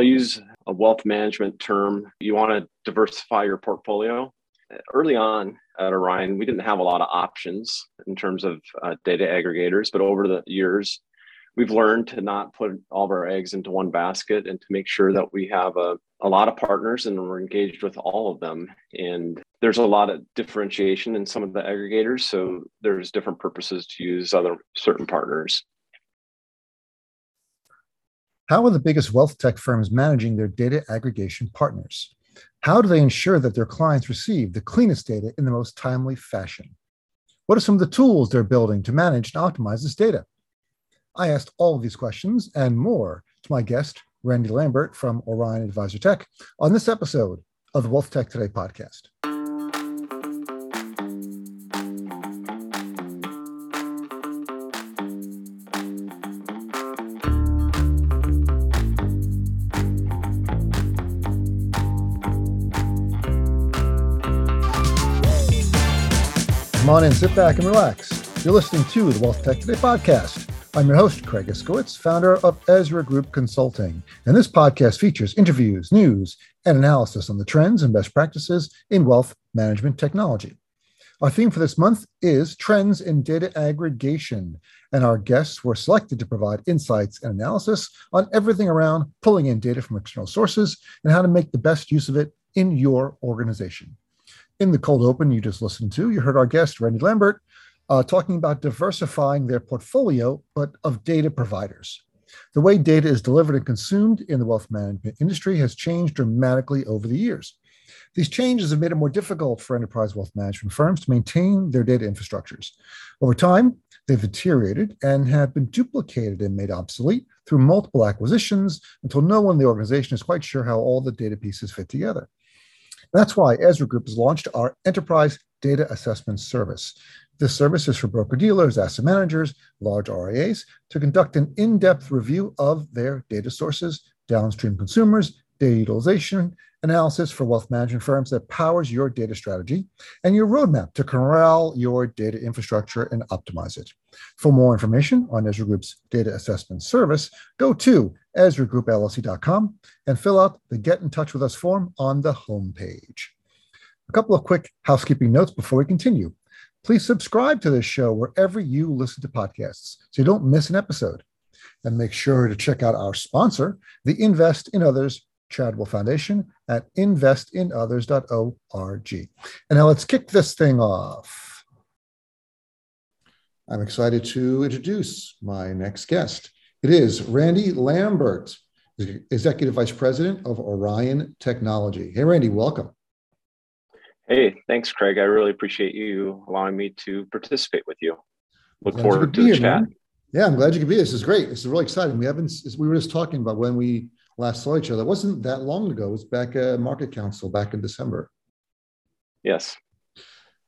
Use a wealth management term. You want to diversify your portfolio. Early on at Orion, we didn't have a lot of options in terms of uh, data aggregators, but over the years, we've learned to not put all of our eggs into one basket and to make sure that we have a, a lot of partners and we're engaged with all of them. And there's a lot of differentiation in some of the aggregators. So there's different purposes to use other certain partners. How are the biggest wealth tech firms managing their data aggregation partners? How do they ensure that their clients receive the cleanest data in the most timely fashion? What are some of the tools they're building to manage and optimize this data? I asked all of these questions and more to my guest, Randy Lambert from Orion Advisor Tech, on this episode of the Wealth Tech Today podcast. On in, sit back and relax. You're listening to the Wealth Tech Today podcast. I'm your host, Craig Iskowitz, founder of Ezra Group Consulting. And this podcast features interviews, news, and analysis on the trends and best practices in wealth management technology. Our theme for this month is Trends in Data Aggregation. And our guests were selected to provide insights and analysis on everything around pulling in data from external sources and how to make the best use of it in your organization. In the cold open you just listened to, you heard our guest, Randy Lambert, uh, talking about diversifying their portfolio, but of data providers. The way data is delivered and consumed in the wealth management industry has changed dramatically over the years. These changes have made it more difficult for enterprise wealth management firms to maintain their data infrastructures. Over time, they've deteriorated and have been duplicated and made obsolete through multiple acquisitions until no one in the organization is quite sure how all the data pieces fit together. That's why Ezra Group has launched our Enterprise Data Assessment Service. This service is for broker dealers, asset managers, large RIAs to conduct an in depth review of their data sources, downstream consumers, data utilization analysis for wealth management firms that powers your data strategy and your roadmap to corral your data infrastructure and optimize it. For more information on Ezra Group's data assessment service, go to EzraGroupLLC.com and fill out the Get in Touch with Us form on the homepage. A couple of quick housekeeping notes before we continue. Please subscribe to this show wherever you listen to podcasts so you don't miss an episode. And make sure to check out our sponsor, the Invest in Others Charitable Foundation at investinothers.org. And now let's kick this thing off. I'm excited to introduce my next guest. It is Randy Lambert, Executive Vice President of Orion Technology. Hey, Randy, welcome. Hey, thanks, Craig. I really appreciate you allowing me to participate with you. Look forward to the chat. Man. Yeah, I'm glad you could be. This is great. This is really exciting. We haven't. We were just talking about when we last saw each other. It wasn't that long ago. It was back at MarketCounsel back in December. Yes,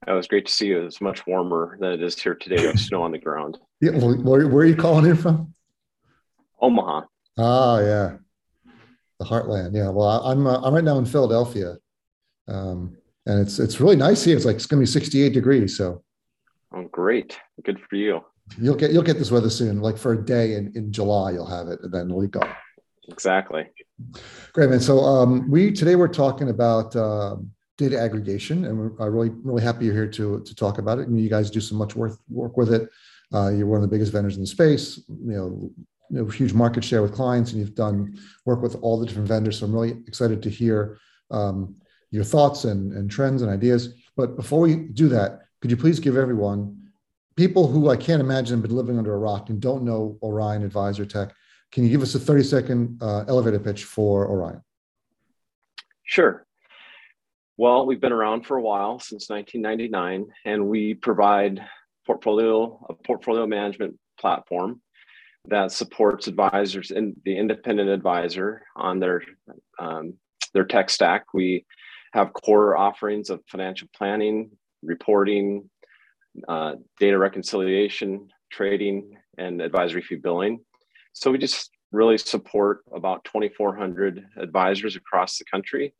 it was great to see you. It's much warmer than it is here today with snow on the ground. Yeah, where, where are you calling in from? Omaha. Ah, yeah, the heartland. Yeah. Well, I'm uh, I'm right now in Philadelphia. Um, and it's it's really nice here. It's like it's going to be 68 degrees. So, oh, great, good for you. You'll get you'll get this weather soon. Like for a day in, in July, you'll have it, and then it'll be gone. Exactly. Great, man. So um, we today we're talking about uh, data aggregation, and I'm really really happy you're here to to talk about it. I mean, you guys do some much worth work with it. Uh, you're one of the biggest vendors in the space. You know, you know, huge market share with clients, and you've done work with all the different vendors. So I'm really excited to hear um, your thoughts and, and trends and ideas. But before we do that, could you please give everyone, people who I can't imagine have been living under a rock and don't know Orion Advisor Tech, can you give us a 30 second uh, elevator pitch for Orion? Sure. Well, we've been around for a while since 1999, and we provide portfolio a portfolio management platform that supports advisors and the independent advisor on their um, their tech stack. We have core offerings of financial planning, reporting, uh, data reconciliation, trading, and advisory fee billing. So we just really support about 2,400 advisors across the country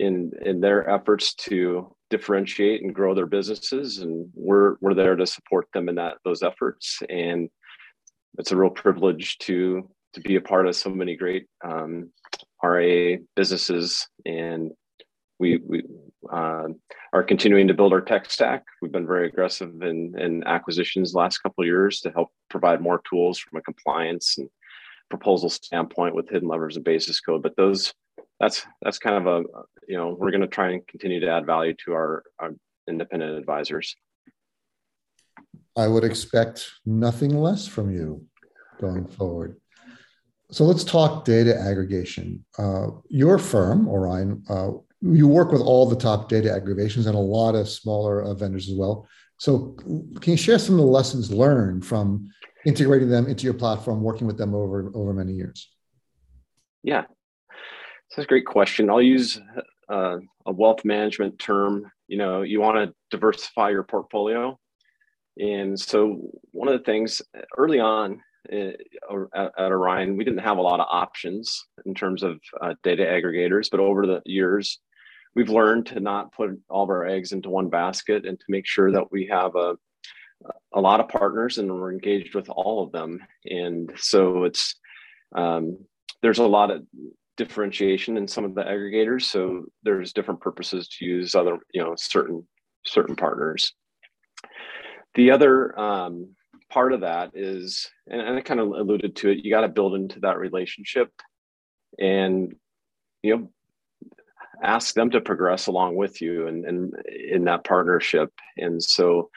in, in their efforts to differentiate and grow their businesses. And we're, we're there to support them in that those efforts. And it's a real privilege to, to be a part of so many great um, RA businesses, and we we uh, are continuing to build our tech stack. We've been very aggressive in, in acquisitions the last couple years to help provide more tools from a compliance and proposal standpoint with HiddenLevers and BasisCode. But those that's that's kind of a you know we're going to try and continue to add value to our, our independent advisors. I would expect nothing less from you going forward. So let's talk data aggregation. Uh, your firm, Orion, uh, you work with all the top data aggregations and a lot of smaller uh, vendors as well. So can you share some of the lessons learned from integrating them into your platform, working with them over over many years? Yeah, that's a great question. I'll use uh, a wealth management term. You know, you want to diversify your portfolio, and so one of the things early on at, at Orion, we didn't have a lot of options in terms of uh, data aggregators, but over the years, we've learned to not put all of our eggs into one basket and to make sure that we have a a lot of partners and we're engaged with all of them. And so it's um, there's a lot of differentiation in some of the aggregators. So there's different purposes to use other you know certain certain partners. The other um, part of that is and, and i kind of alluded to it you got to build into that relationship. And you know ask them to progress along with you and, and in that partnership. And so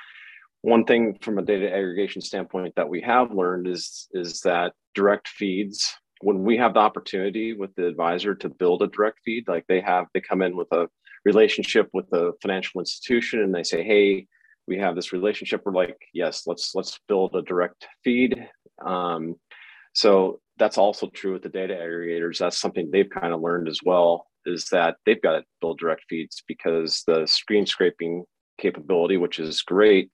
one thing from a data aggregation standpoint that we have learned is is that direct feeds when we have the opportunity with the advisor to build a direct feed like they have they come in with a relationship with a financial institution and they say hey we have this relationship. We're like yes let's let's build a direct feed. Um, so that's also true with the data aggregators. That's something they've kind of learned as well is that they've got to build direct feeds because the screen scraping capability, which is great,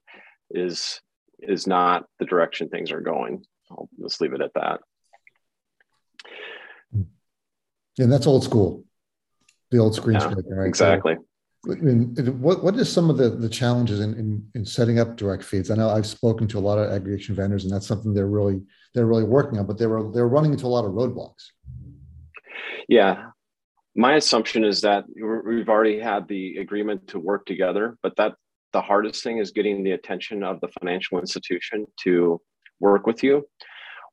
is is not the direction things are going. I'll just leave it at that. And that's old school, the old screen yeah, scraping, right? Exactly. So, I mean, what what is some of the the challenges in, in in setting up direct feeds? I know I've spoken to a lot of aggregation vendors, and that's something they're really they're really working on, but they were they're running into a lot of roadblocks. Yeah, my assumption is that we've already had the agreement to work together, but that the hardest thing is getting the attention of the financial institution to work with you.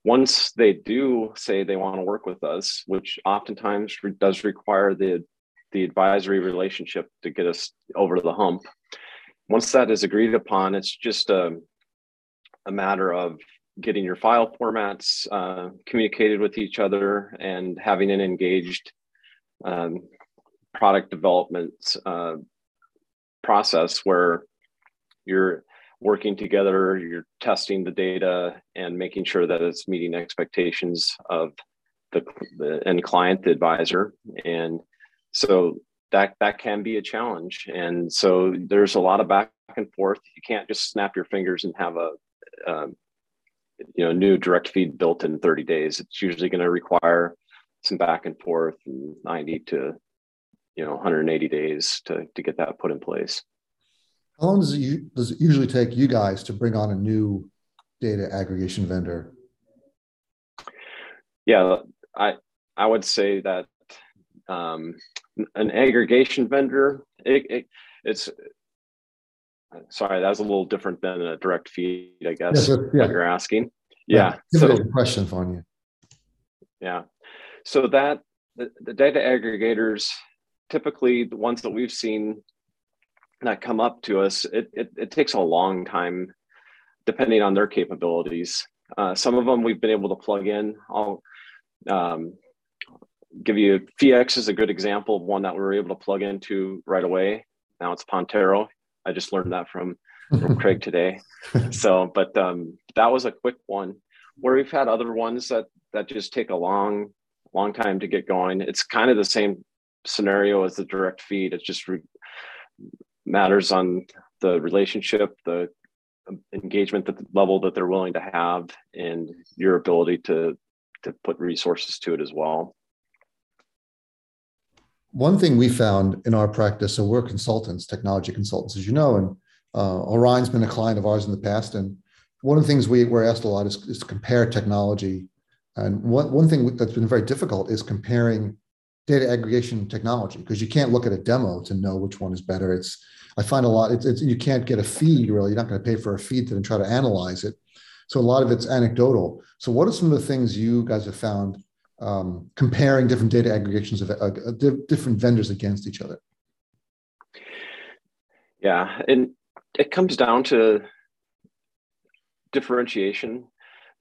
Once they do say they want to work with us, which oftentimes does require the the advisory relationship to get us over the hump. Once that is agreed upon, it's just a, a matter of getting your file formats uh, communicated with each other and having an engaged um, product development uh, process where you're working together, you're testing the data and making sure that it's meeting expectations of the, the end client, the advisor. And so that that can be a challenge. And so there's a lot of back and forth. You can't just snap your fingers and have a, um, you know new direct feed built in 30 days. It's usually going to require some back and forth and 90 to you know 180 days to to get that put in place. How long does it, does it usually take you guys to bring on a new data aggregation vendor? Yeah i i would say that um, an aggregation vendor it, it, it's sorry that was a little different than a direct feed i guess yeah, yeah. you're asking. Yeah, yeah. so question for you. Yeah so that the, the data aggregators, typically the ones that we've seen that come up to us, it, it, it takes a long time depending on their capabilities. Uh, some of them we've been able to plug in. I'll um, give you FeeX is a good example of one that we were able to plug into right away. Now it's Pontera. I just learned that from, from Craig today. So, but um, that was a quick one. Where we've had other ones that that just take a long long time to get going. It's kind of the same scenario as the direct feed. It just re- matters on the relationship, the engagement the level that they're willing to have, and your ability to to put resources to it as well. One thing we found in our practice, so we're consultants, technology consultants, as you know, and uh, Orion's been a client of ours in the past, and one of the things we, we're asked a lot is, is to compare technology and one, one thing that's been very difficult is comparing data aggregation technology because you can't look at a demo to know which one is better. It's I find a lot. It's, it's you can't get a feed really. You're not going to pay for a feed to then try to analyze it. So a lot of it's anecdotal. So what are some of the things you guys have found um, comparing different data aggregations of uh, different vendors against each other? Yeah, and it comes down to differentiation.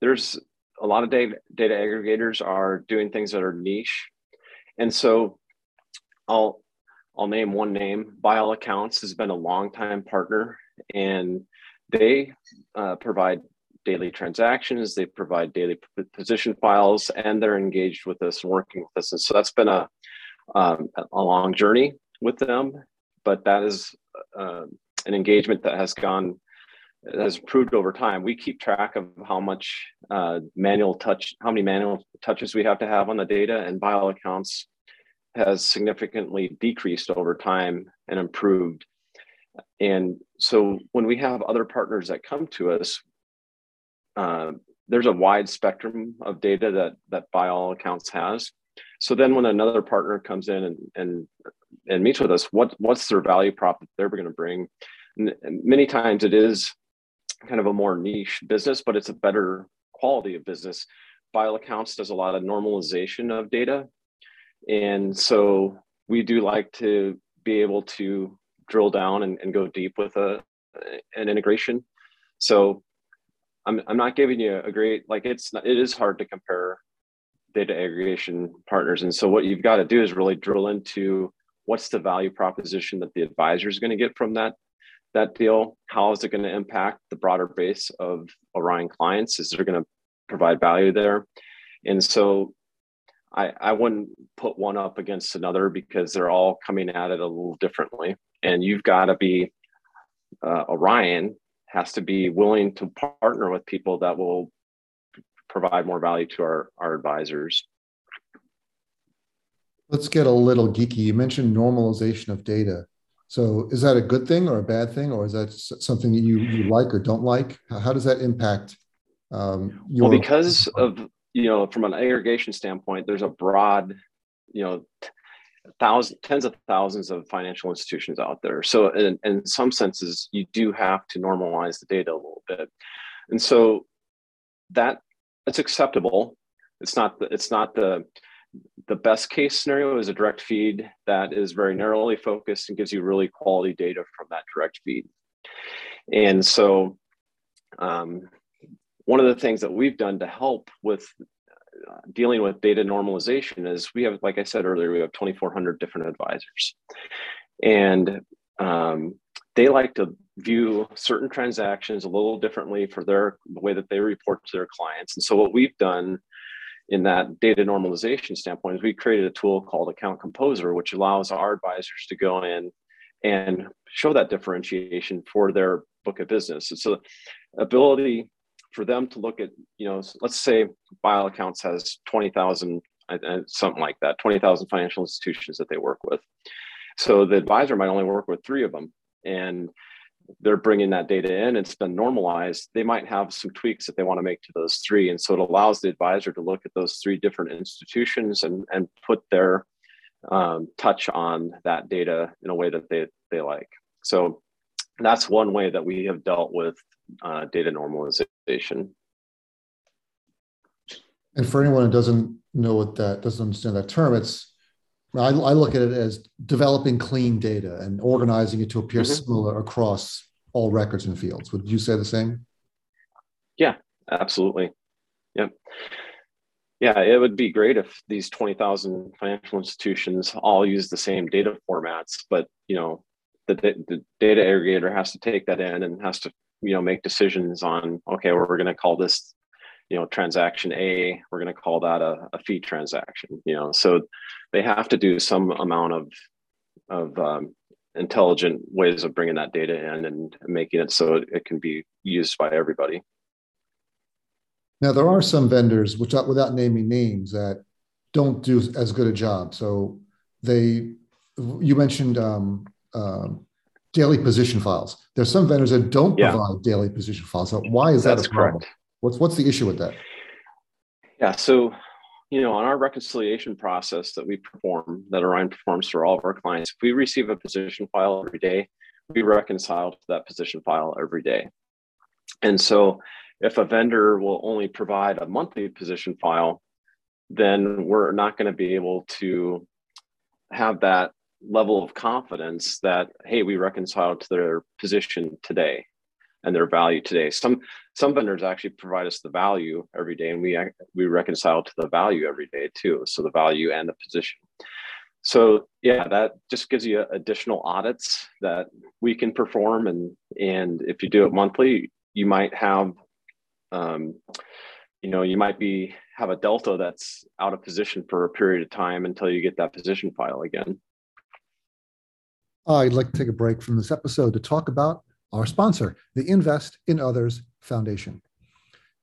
There's a lot of data, data aggregators are doing things that are niche. And so I'll I'll name one name. ByAllAccounts has been a long-time partner, and they uh, provide daily transactions. They provide daily position files, and they're engaged with us and working with us. And so that's been a um, a long journey with them, but that is uh, an engagement that has gone has improved over time. We keep track of how much uh, manual touch, how many manual touches we have to have on the data, and ByAllAccounts has significantly decreased over time and improved. And so when we have other partners that come to us, uh, there's a wide spectrum of data that that ByAllAccounts has. So then when another partner comes in and and and meets with us, what what's their value prop that they're going to bring? Many times it is kind of a more niche business, but it's a better quality of business. All accounts does a lot of normalization of data. And so we do like to be able to drill down and, and go deep with a, an integration. So I'm, I'm not giving you a great, like it's, not, it is hard to compare data aggregation partners. And so what you've got to do is really drill into what's the value proposition that the advisor is going to get from that that deal? How is it going to impact the broader base of Orion clients? Is it going to provide value there? And so I, I wouldn't put one up against another because they're all coming at it a little differently. And you've got to be, uh, Orion has to be willing to partner with people that will provide more value to our, our advisors. Let's get a little geeky. You mentioned normalization of data. So is that a good thing or a bad thing, or is that something that you, you like or don't like? How does that impact um, your? Well, because of you know, from an aggregation standpoint, there's a broad, you know, thousands, tens of thousands of financial institutions out there. So in, in some senses, you do have to normalize the data a little bit, and so that it's acceptable. It's not the, it's not the the best case scenario is a direct feed that is very narrowly focused and gives you really quality data from that direct feed. And so, um, one of the things that we've done to help with uh, dealing with data normalization is we have, like I said earlier, we have 2,400 different advisors. And um, they like to view certain transactions a little differently for their the way that they report to their clients. And so what we've done in that data normalization standpoint is we created a tool called Account Composer, which allows our advisors to go in and show that differentiation for their book of business. It's an ability for them to look at, you know, let's say All Accounts has 20,000, uh, uh, something like that, 20,000 financial institutions that they work with. So the advisor might only work with three of them. And they're bringing that data in it's been normalized they might have some tweaks that they want to make to those three. And so it allows the advisor to look at those three different institutions and, and put their um, touch on that data in a way that they, they like. So that's one way that we have dealt with uh, data normalization. And for anyone who doesn't know what that doesn't understand that term it's I, I, look at it as developing clean data and organizing it to appear mm-hmm. similar across all records and fields. Would you say the same? Yeah, absolutely. Yep. Yeah, it would be great if these 20,000 financial institutions all use the same data formats, but you know, the, the data aggregator has to take that in and has to, you know, make decisions on, okay, well, we're going to call this, you know, transaction A, we're going to call that a, a fee transaction, you know, so they have to do some amount of, of um, intelligent ways of bringing that data in and making it so it can be used by everybody. Now, there are some vendors, which without naming names, that don't do as good a job. So they, you mentioned um, um, daily position files. There's some vendors that don't yeah. provide daily position files. So why is that That's a problem? Correct. What's what's the issue with that? Yeah. So you know, on our reconciliation process that we perform, that Orion performs for all of our clients, if we receive a position file every day, we reconcile to that position file every day. And so if a vendor will only provide a monthly position file, then we're not going to be able to have that level of confidence that, hey, we reconciled to their position today and their value today. Some some vendors actually provide us the value every day, and we we reconcile to the value every day too. So the value and the position. So yeah, that just gives you additional audits that we can perform, and and if you do it monthly, you might have, um, you know, you might be have a delta that's out of position for a period of time until you get that position file again. I'd like to take a break from this episode to talk about our sponsor, the Invest in Others Foundation.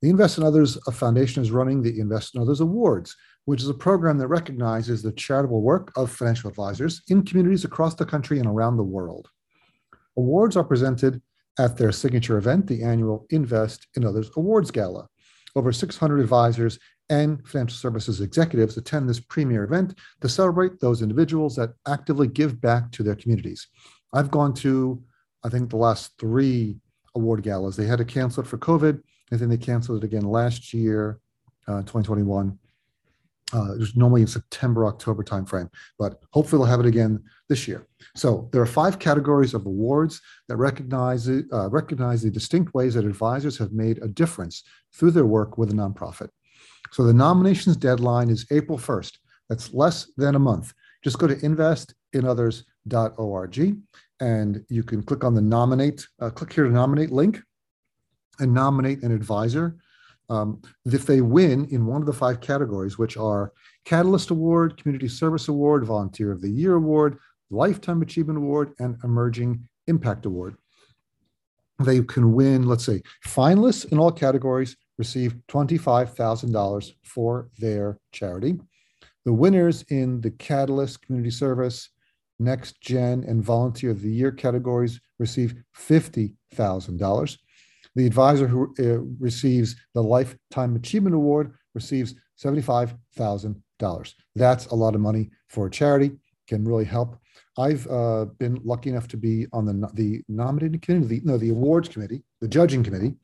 The Invest in Others Foundation is running the Invest in Others Awards, which is a program that recognizes the charitable work of financial advisors in communities across the country and around the world. Awards are presented at their signature event, the annual Invest in Others Awards Gala. Over 600 advisors and financial services executives attend this premier event to celebrate those individuals that actively give back to their communities. I've gone to I think the last three award galas. They had to cancel it for COVID, and then they canceled it again last year, uh, 2021. Uh, it was normally in September, October timeframe, but hopefully they'll have it again this year. So there are five categories of awards that recognize uh, recognize the distinct ways that advisors have made a difference through their work with a nonprofit. So the nominations deadline is April 1st. That's less than a month. Just go to investinothers.org and you can click on the nominate, uh, click here to nominate link and nominate an advisor. Um, if they win in one of the five categories, which are Catalyst Award, Community Service Award, Volunteer of the Year Award, Lifetime Achievement Award, and Emerging Impact Award, they can win, let's say, finalists in all categories receive $25,000 for their charity. The winners in the Catalyst Community Service, Next Gen, and Volunteer of the Year categories receive $50,000. The advisor who uh, receives the Lifetime Achievement Award receives $75,000. That's a lot of money for a charity, can really help. I've uh, been lucky enough to be on the, the nominating committee, the, no, the awards committee, the judging committee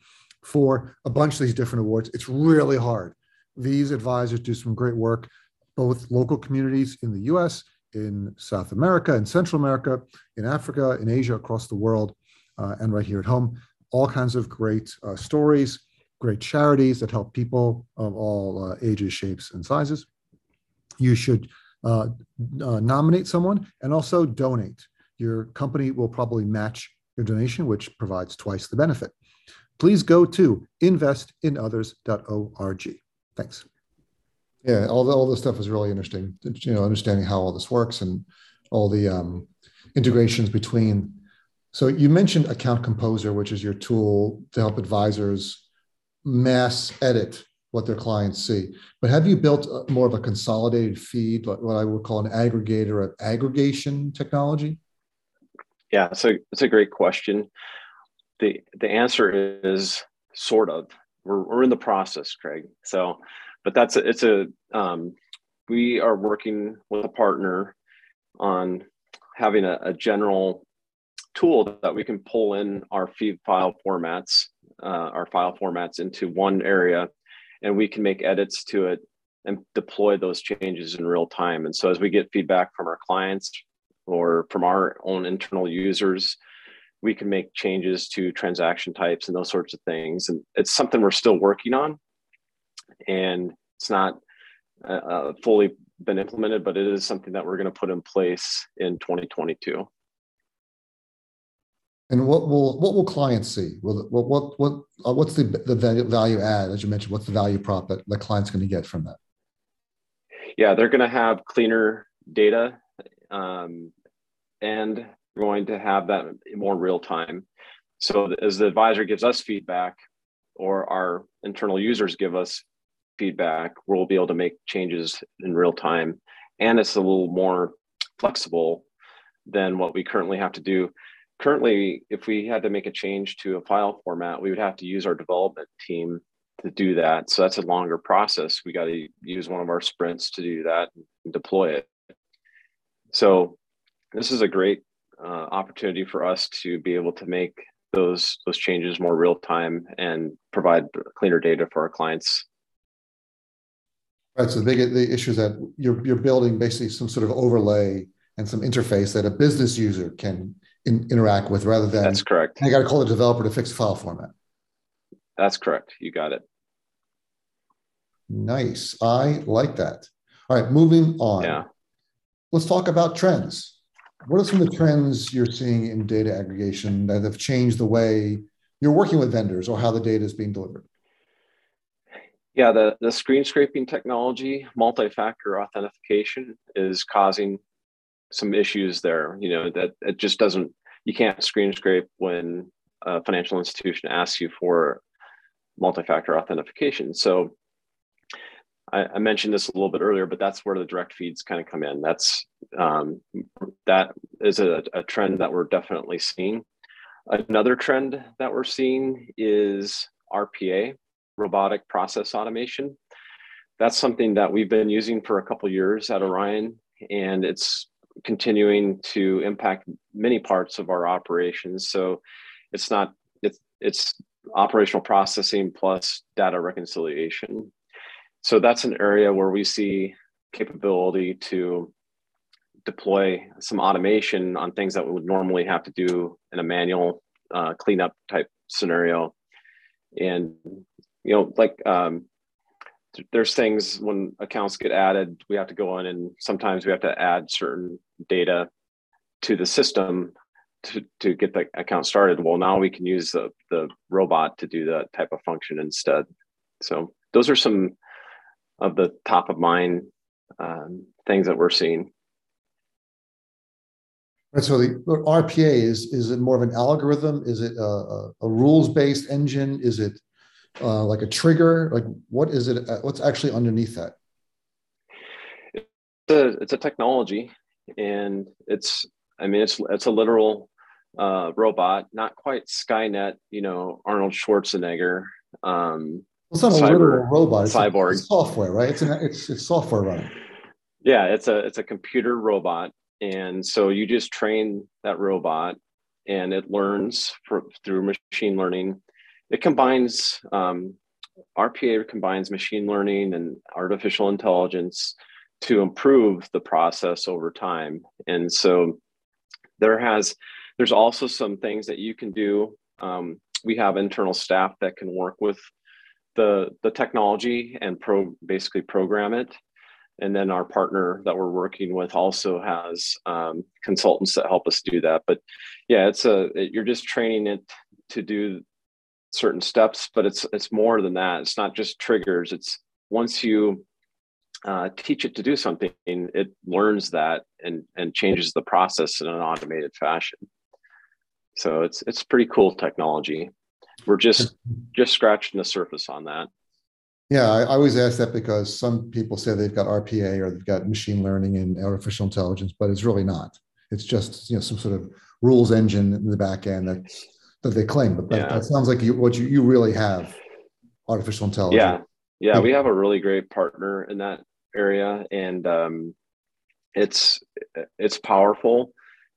for a bunch of these different awards. It's really hard. These advisors do some great work, both local communities in the US in South America, in Central America, in Africa, in Asia, across the world, uh, and right here at home. All kinds of great uh, stories, great charities that help people of all uh, ages, shapes, and sizes. You should uh, uh, nominate someone and also donate. Your company will probably match your donation, which provides twice the benefit. Please go to investinothers.org. Thanks. Yeah, all the, all this stuff is really interesting. You know, understanding how all this works and all the um, integrations between. So you mentioned Account Composer, which is your tool to help advisors mass edit what their clients see. But have you built more of a consolidated feed, like what I would call an aggregator of aggregation technology? Yeah, so it's a great question. The the answer is sort of. We're, we're in the process, Craig. So but that's a, it's a um, we are working with a partner on having a, a, general tool that we can pull in our feed file formats, uh, our file formats into one area, and we can make edits to it and deploy those changes in real time. And so as we get feedback from our clients or from our own internal users, we can make changes to transaction types and those sorts of things. And it's something we're still working on and it's not uh, uh, fully been implemented, but it is something that we're going to put in place in 2022. And what will what will clients see? Will what what what uh, what's the the value, value add as you mentioned? What's the value prop that the client's going to get from that? Yeah, they're going to have cleaner data, um, and going to have that more real time. So as the advisor gives us feedback, or our internal users give us feedback, we'll be able to make changes in real time. And it's a little more flexible than what we currently have to do. Currently, if we had to make a change to a file format, we would have to use our development team to do that. So that's a longer process. We got to use one of our sprints to do that and deploy it. So this is a great uh, opportunity for us to be able to make those those changes more real time and provide cleaner data for our clients. Right. So the big the issue is that you're you're building basically some sort of overlay and some interface that a business user can in, interact with rather than that's correct. I got to call the developer to fix a file format. That's correct. You got it. Nice. I like that. All right, moving on. Yeah. Let's talk about trends. What are some of the trends you're seeing in data aggregation that have changed the way you're working with vendors or how the data is being delivered? Yeah, the, the screen scraping technology, multi-factor authentication is causing some issues there. You know, that it just doesn't, you can't screen scrape when a financial institution asks you for multi-factor authentication. So I, I, mentioned this a little bit earlier, but that's where the direct feeds kind of come in. That's um, that is a, a trend that we're definitely seeing. Another trend that we're seeing is RPA, robotic process automation. That's something that we've been using for a couple years at Orion, and it's continuing to impact many parts of our operations. So it's not it's it's operational processing plus data reconciliation. So that's an area where we see capability to deploy some automation on things that we would normally have to do in a manual uh, cleanup type scenario. And you know, like um, there's things when accounts get added, we have to go in and sometimes we have to add certain data to the system to, to get the account started. Well, now we can use the, the robot to do that type of function instead. So those are some of the top of mind um, things that we're seeing. Right. So the RPA is is it more of an algorithm? Is it a, a, rules based engine? Is it uh, like a trigger? Like what is it? Uh, what's actually underneath that? It's a, it's a technology, and it's I mean it's it's a literal uh, robot, not quite Skynet, you know Arnold Schwarzenegger. Um, it's not a literal robot. It's cyborg. A, it's software, right? It's an, it's it's software running. Yeah, it's a it's a computer robot, and so you just train that robot, and it learns for, through machine learning it combines um, RPA combines machine learning and artificial intelligence to improve the process over time. And so there has there's also some things that you can do. Um, we have internal staff that can work with the the technology and pro basically program it. And then our partner that we're working with also has um, consultants that help us do that. But yeah, it's a it, you're just training it to do certain steps, but it's it's more than that. It's not just triggers. It's once you uh, teach it to do something, it learns that and and changes the process in an automated fashion. So it's it's pretty cool technology. We're just just scratching the surface on that. Yeah, I, I always ask that because some people say they've got RPA or they've got machine learning and artificial intelligence, but it's really not. It's just you know some sort of rules engine in the back end that's that they claim, but that, yeah. that sounds like you, what you, you really have artificial intelligence. Yeah. Yeah. We have a really great partner in that area and um, it's, it's powerful.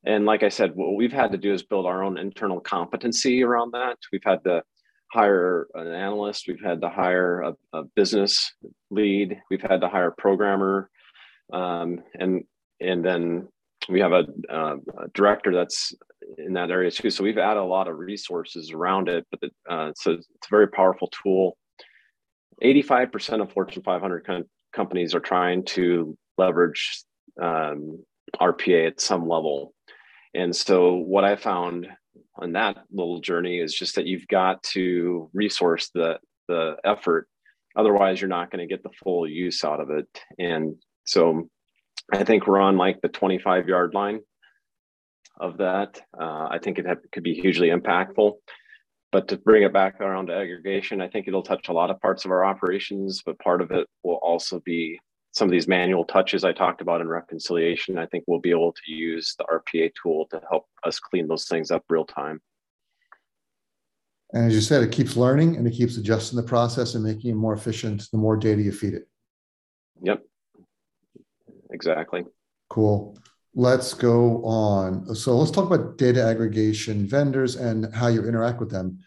And like I said, what we've had to do is build our own internal competency around that. We've had to hire an analyst. We've had to hire a, a business lead. We've had to hire a programmer. Um, and, and then we have a, uh, a, director that's in that area too. So we've added a lot of resources around it, but uh, so it's a very powerful tool. 85% of Fortune 500 com- companies are trying to leverage um, RPA at some level. And so what I found on that little journey is just that you've got to resource the the effort. Otherwise, you're not going to get the full use out of it. And so I think we're on like the 25 yard line of that. Uh, I think it have, could be hugely impactful. But to bring it back around to aggregation, I think it'll touch a lot of parts of our operations, but part of it will also be some of these manual touches I talked about in reconciliation. I think we'll be able to use the RPA tool to help us clean those things up real time. And as you said, it keeps learning and it keeps adjusting the process and making it more efficient the more data you feed it. Yep. Exactly. Cool. Let's go on. So let's talk about data aggregation vendors and how you interact with them.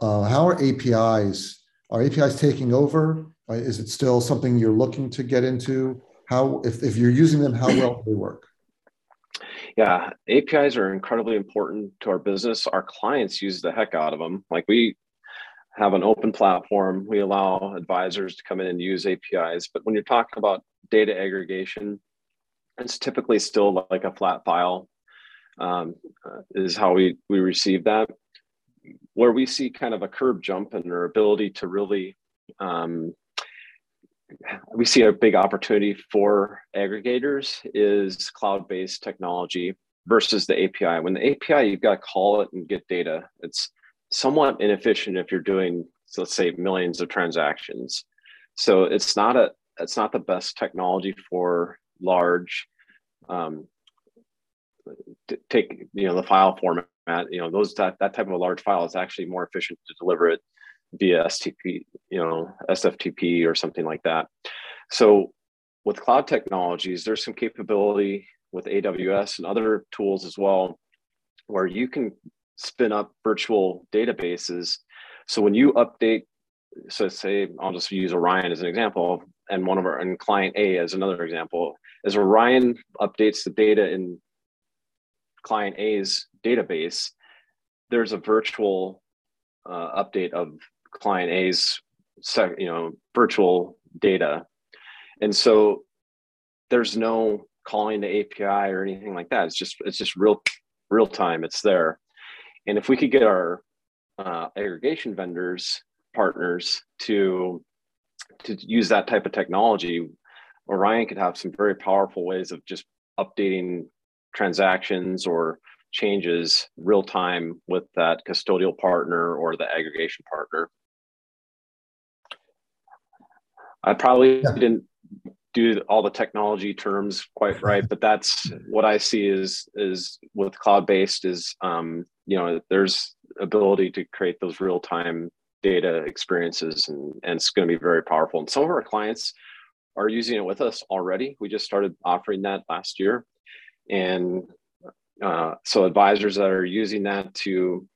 Uh, how are APIs? Are APIs taking over? Uh, is it still something you're looking to get into? How, if, if you're using them, how well do they work? Yeah, APIs are incredibly important to our business. Our clients use the heck out of them. Like we have an open platform. We allow advisors to come in and use APIs. But when you're talking about data aggregation, it's typically still like a flat file um, uh, is how we, we receive that. Where we see kind of a curb jump in our ability to really um, we see a big opportunity for aggregators is cloud-based technology versus the API. When the API, you've got to call it and get data. It's somewhat inefficient if you're doing, so let's say, millions of transactions. So it's not a it's not the best technology for large. Um, take you know the file format. You know those that that type of a large file is actually more efficient to deliver it via STP, you know, SFTP or something like that. So with cloud technologies, there's some capability with AWS and other tools as well, where you can spin up virtual databases. So when you update, so say I'll just use Orion as an example, and one of our and client A as another example, as Orion updates the data in client A's database, there's a virtual uh, update of client A's you know virtual data. And so there's no calling the API or anything like that. It's just it's just real real time. It's there. And if we could get our uh, aggregation vendors partners to to use that type of technology, Orion could have some very powerful ways of just updating transactions or changes real time with that custodial partner or the aggregation partner. I probably yeah. didn't do all the technology terms quite right, but that's what I see is is with cloud based is um, you know there's ability to create those real time data experiences and and it's going to be very powerful. And some of our clients are using it with us already. We just started offering that last year, and uh, so advisors that are using that to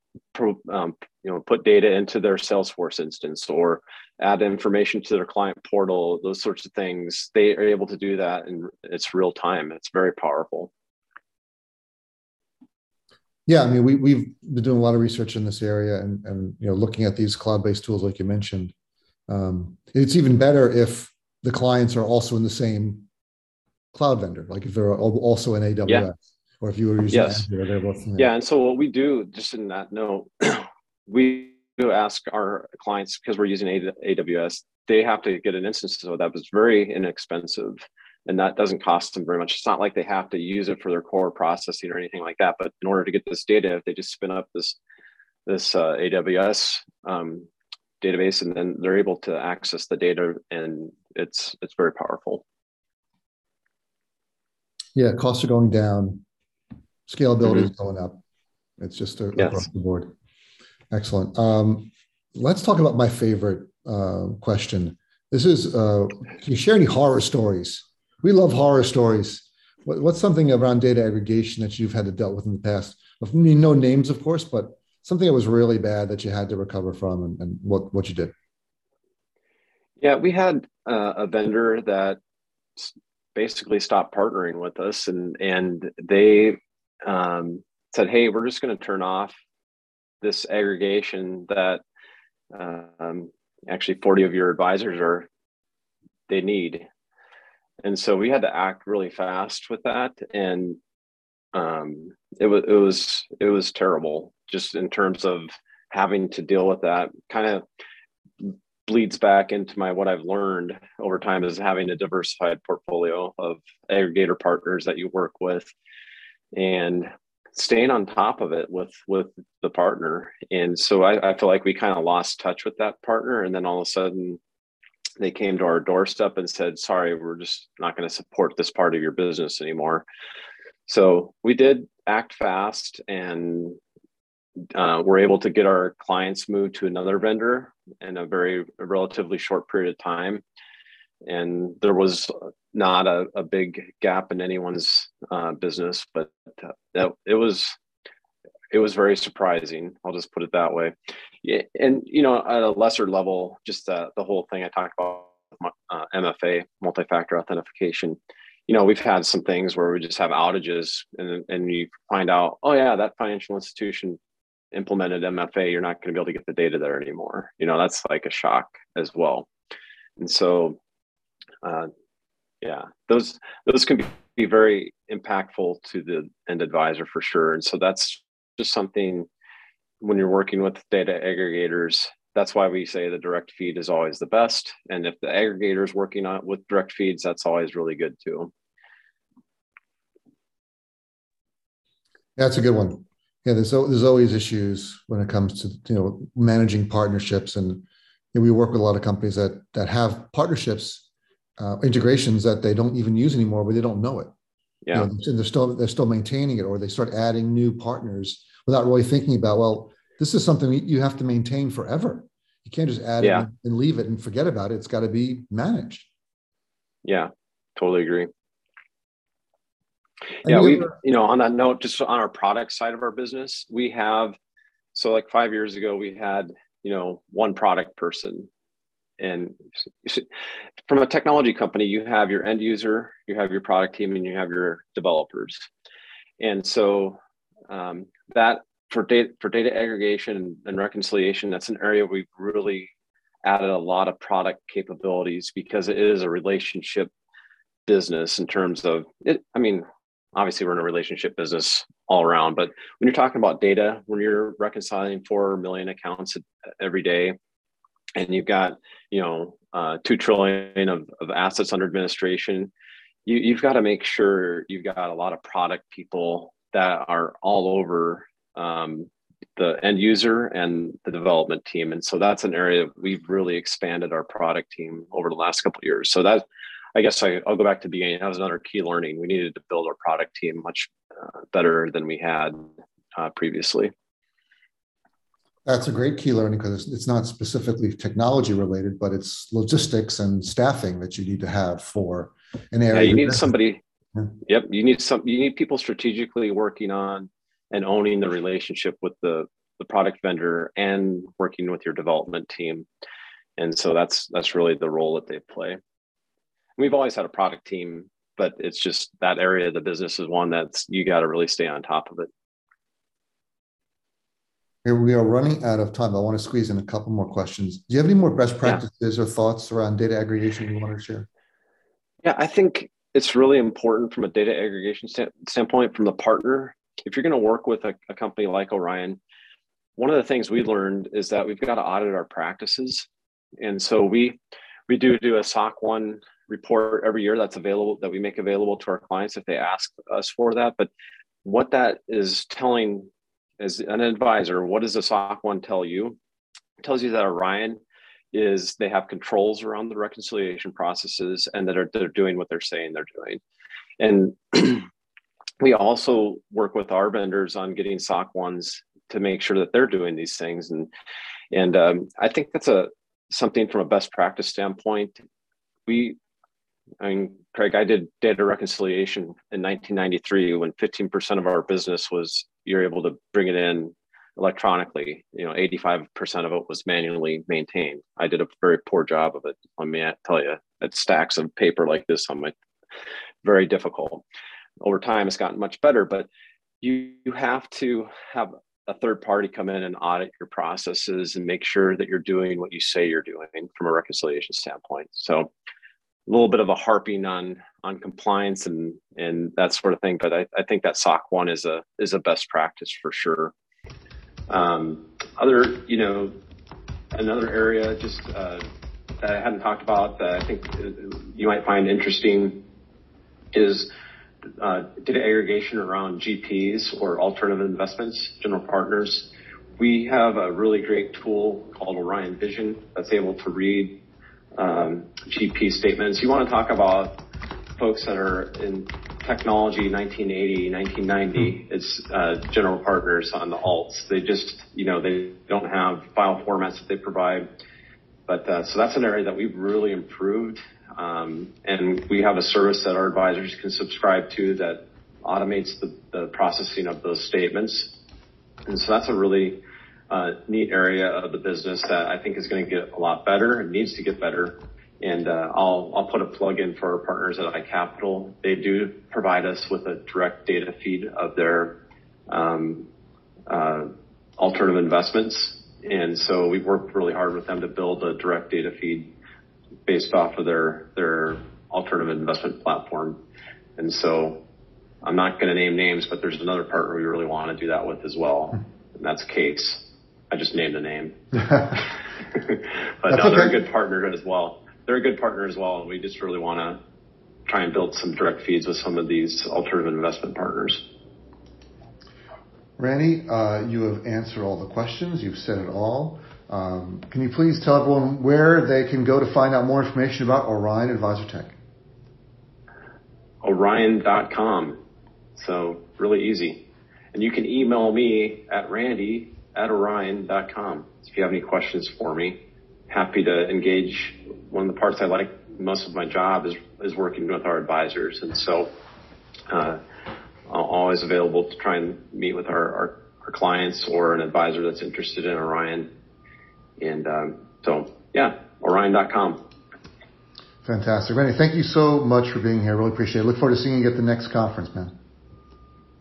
um, you know put data into their Salesforce instance or add information to their client portal, those sorts of things. They are able to do that and it's real time. It's very powerful. Yeah, I mean, we, we've been doing a lot of research in this area and, and you know, looking at these cloud-based tools like you mentioned. Um, it's even better if the clients are also in the same cloud vendor, like if they're also in AWS. Yeah or if you were using yes. Azure, they're both yeah. And so what we do, just in that note, we do ask our clients because we're using AWS, they have to get an instance. So that was very inexpensive, and that doesn't cost them very much. It's not like they have to use it for their core processing or anything like that. But in order to get this data, if they just spin up this this uh, AWS um, database, and then they're able to access the data, and it's it's very powerful. Yeah, costs are going down Scalability mm-hmm. is going up. It's just a, yes. across the board. Excellent. Um, let's talk about my favorite uh, question. This is, uh, can you share any horror stories? We love horror stories. What, what's something around data aggregation that you've had to deal with in the past? I mean, no names, of course, but something that was really bad that you had to recover from and, and what, what you did. Yeah, we had uh, a vendor that basically stopped partnering with us and and they um, said, "Hey, we're just going to turn off this aggregation that um, actually 40 of your advisors are they need." And so we had to act really fast with that, and um, it was it was it was terrible just in terms of having to deal with that. Kind of bleeds back into my what I've learned over time is having a diversified portfolio of aggregator partners that you work with and staying on top of it with with the partner. And so i, I feel like we kind of lost touch with that partner. And then all of a sudden they came to our doorstep and said sorry we're just not going to support this part of your business anymore. So we did act fast and uh, we're able to get our clients moved to another vendor in a very a relatively short period of time. And there was not a, a big gap in anyone's uh, business, but uh, it was it was very surprising. I'll just put it that way. And you know, at a lesser level, just uh, the whole thing I talked about uh, MFA, multi-factor authentication. You know, we've had some things where we just have outages, and and you find out, oh yeah, that financial institution implemented MFA. You're not going to be able to get the data there anymore. You know, that's like a shock as well. And so, uh, yeah, those those can be, very impactful to the end advisor for sure. And so that's just something when you're working with data aggregators that's why we say the direct feed is always the best and if the aggregator is working on with direct feeds that's always really good too that's a good one yeah there's, there's always issues when it comes to you know managing partnerships and you know, we work with a lot of companies that that have partnerships uh, integrations that they don't even use anymore but they don't know it yeah you know, they're still they're still maintaining it or they start adding new partners without really thinking about, well, this is something you have to maintain forever. You can't just add yeah. it and leave it and forget about it. It's got to be managed. Yeah, totally agree. Yeah, we you know on that note, just on our product side of our business, we have so like five years ago we had you know one product person, and from a technology company you have your end user, you have your product team, and you have your developers, and so um, that for data for data aggregation and reconciliation, that's an area we've really added a lot of product capabilities because it is a relationship business in terms of it. I mean, obviously we're in a relationship business all around, but when you're talking about data, when you're reconciling four million accounts every day, and you've got you know uh, two trillion of, of assets under administration, you, you've got to make sure you've got a lot of product people that are all over um, the end user and the development team. And so that's an area we've really expanded our product team over the last couple years. So that, I guess I, will go back to the beginning. That was another key learning. We needed to build our product team much uh, better than we had uh, previously. That's a great key learning because it's not specifically technology related, but it's logistics and staffing that you need to have for an area. Yeah, you need somebody Yep, you need some. You need people strategically working on and owning the relationship with the the product vendor and working with your development team. And so that's that's really the role that they play. We've always had a product team, but it's just that area of the business is one that's you got to really stay on top of it. Here we are running out of time. I want to squeeze in a couple more questions. Do you have any more best practices yeah. or thoughts around data aggregation you want to share? Yeah, I think it's really important from a data aggregation st- standpoint from the partner. If you're going to work with a, a company like Orion, one of the things we learned is that we've got to audit our practices. And so we we do do a SOC 1 report every year that's available that we make available to our clients if they ask us for that. But what that is telling as an advisor, what does the SOC 1 tell you? It tells you that Orion is they have controls around the reconciliation processes and that are they're doing what they're saying they're doing. And we also work with our vendors on getting SOC ones to make sure that they're doing these things. And and um, I think that's a something from a best practice standpoint. We, I mean, Craig, I did data reconciliation in 1993 when 15% of our business was you're able to bring it in electronically. You know, 85% of it was manually maintained. I did a very poor job of it. Mean, I tell you, that stacks of paper like this on my very difficult. Over time, it's gotten much better, but you, you have to have a third party come in and audit your processes and make sure that you're doing what you say you're doing from a reconciliation standpoint. So little bit of a harping on on compliance and and that sort of thing, but I, I think that SOC one is a is a best practice for sure. Um, other, you know, another area just uh, that I hadn't talked about that I think you might find interesting is uh, data aggregation around GPs or alternative investments, general partners. We have a really great tool called Orion Vision that's able to read GP statements. You want to talk about folks that are in technology 1980, 1990. Hmm. It's uh, general partners on the alts. They just, you know, they don't have file formats that they provide. But uh, so that's an area that we've really improved. Um, and we have a service that our advisors can subscribe to that automates the, the processing of those statements. And so that's a really neat area of the business that I think is going to get a lot better. It needs to get better. And uh, I'll I'll put a plug in for our partners at iCapital. They do provide us with a direct data feed of their um, uh, alternative investments. And so we've worked really hard with them to build a direct data feed based off of their their alternative investment platform. And so I'm not going to name names, but there's another partner we really want to do that with as well, and that's CAIS. I just named a name. but no, they're a good partner as well. They're a good partner as well, and we just really want to try and build some direct feeds with some of these alternative investment partners. Randy, uh, you have answered all the questions. You've said it all. Um, can you please tell everyone where they can go to find out more information about Orion Advisor Tech? Orion.com. So really easy. And you can email me at randy at orion.com if you have any questions for me. Happy to engage. One of the parts I like most of my job is, is working with our advisors. And so, uh, I'm always available to try and meet with our, our, our clients or an advisor that's interested in Orion. And, um, so yeah, orion.com. Fantastic. Randy, thank you so much for being here. Really appreciate it. Look forward to seeing you at the next conference, man.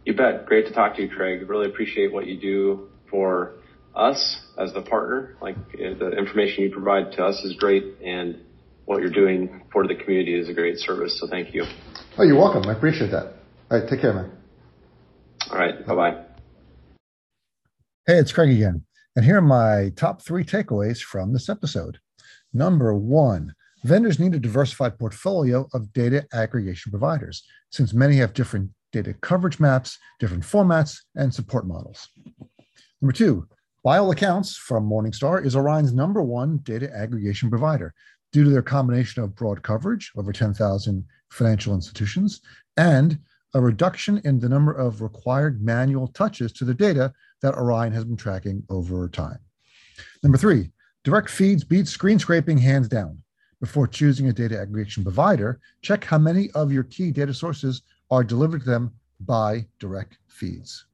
You bet. Great to talk to you, Craig. Really appreciate what you do for us as the partner. Like the information you provide to us is great and what you're doing for the community is a great service. So thank you. Oh, you're welcome. I appreciate that. All right. Take care, man. All right. Bye bye. Hey, it's Craig again. And here are my top three takeaways from this episode. Number one, vendors need a diversified portfolio of data aggregation providers, since many have different data coverage maps, different formats, and support models. Number two, ByAllAccounts from Morningstar is Orion's number one data aggregation provider due to their combination of broad coverage, over 10,000 financial institutions, and a reduction in the number of required manual touches to the data that Orion has been tracking over time. Number three, direct feeds beat screen scraping hands down. Before choosing a data aggregation provider, check how many of your key data sources are delivered to them by direct feeds.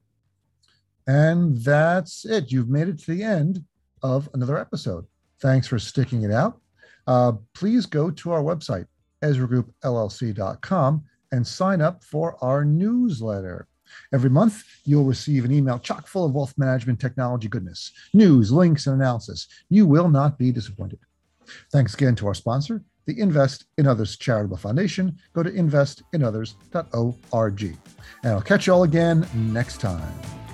And that's it. You've made it to the end of another episode. Thanks for sticking it out. Uh, please go to our website, EzraGroupLLC.com, and sign up for our newsletter. Every month, you'll receive an email chock full of wealth management technology goodness, news, links, and analysis. You will not be disappointed. Thanks again to our sponsor, the Invest in Others Charitable Foundation. Go to investinothers.org. And I'll catch you all again next time.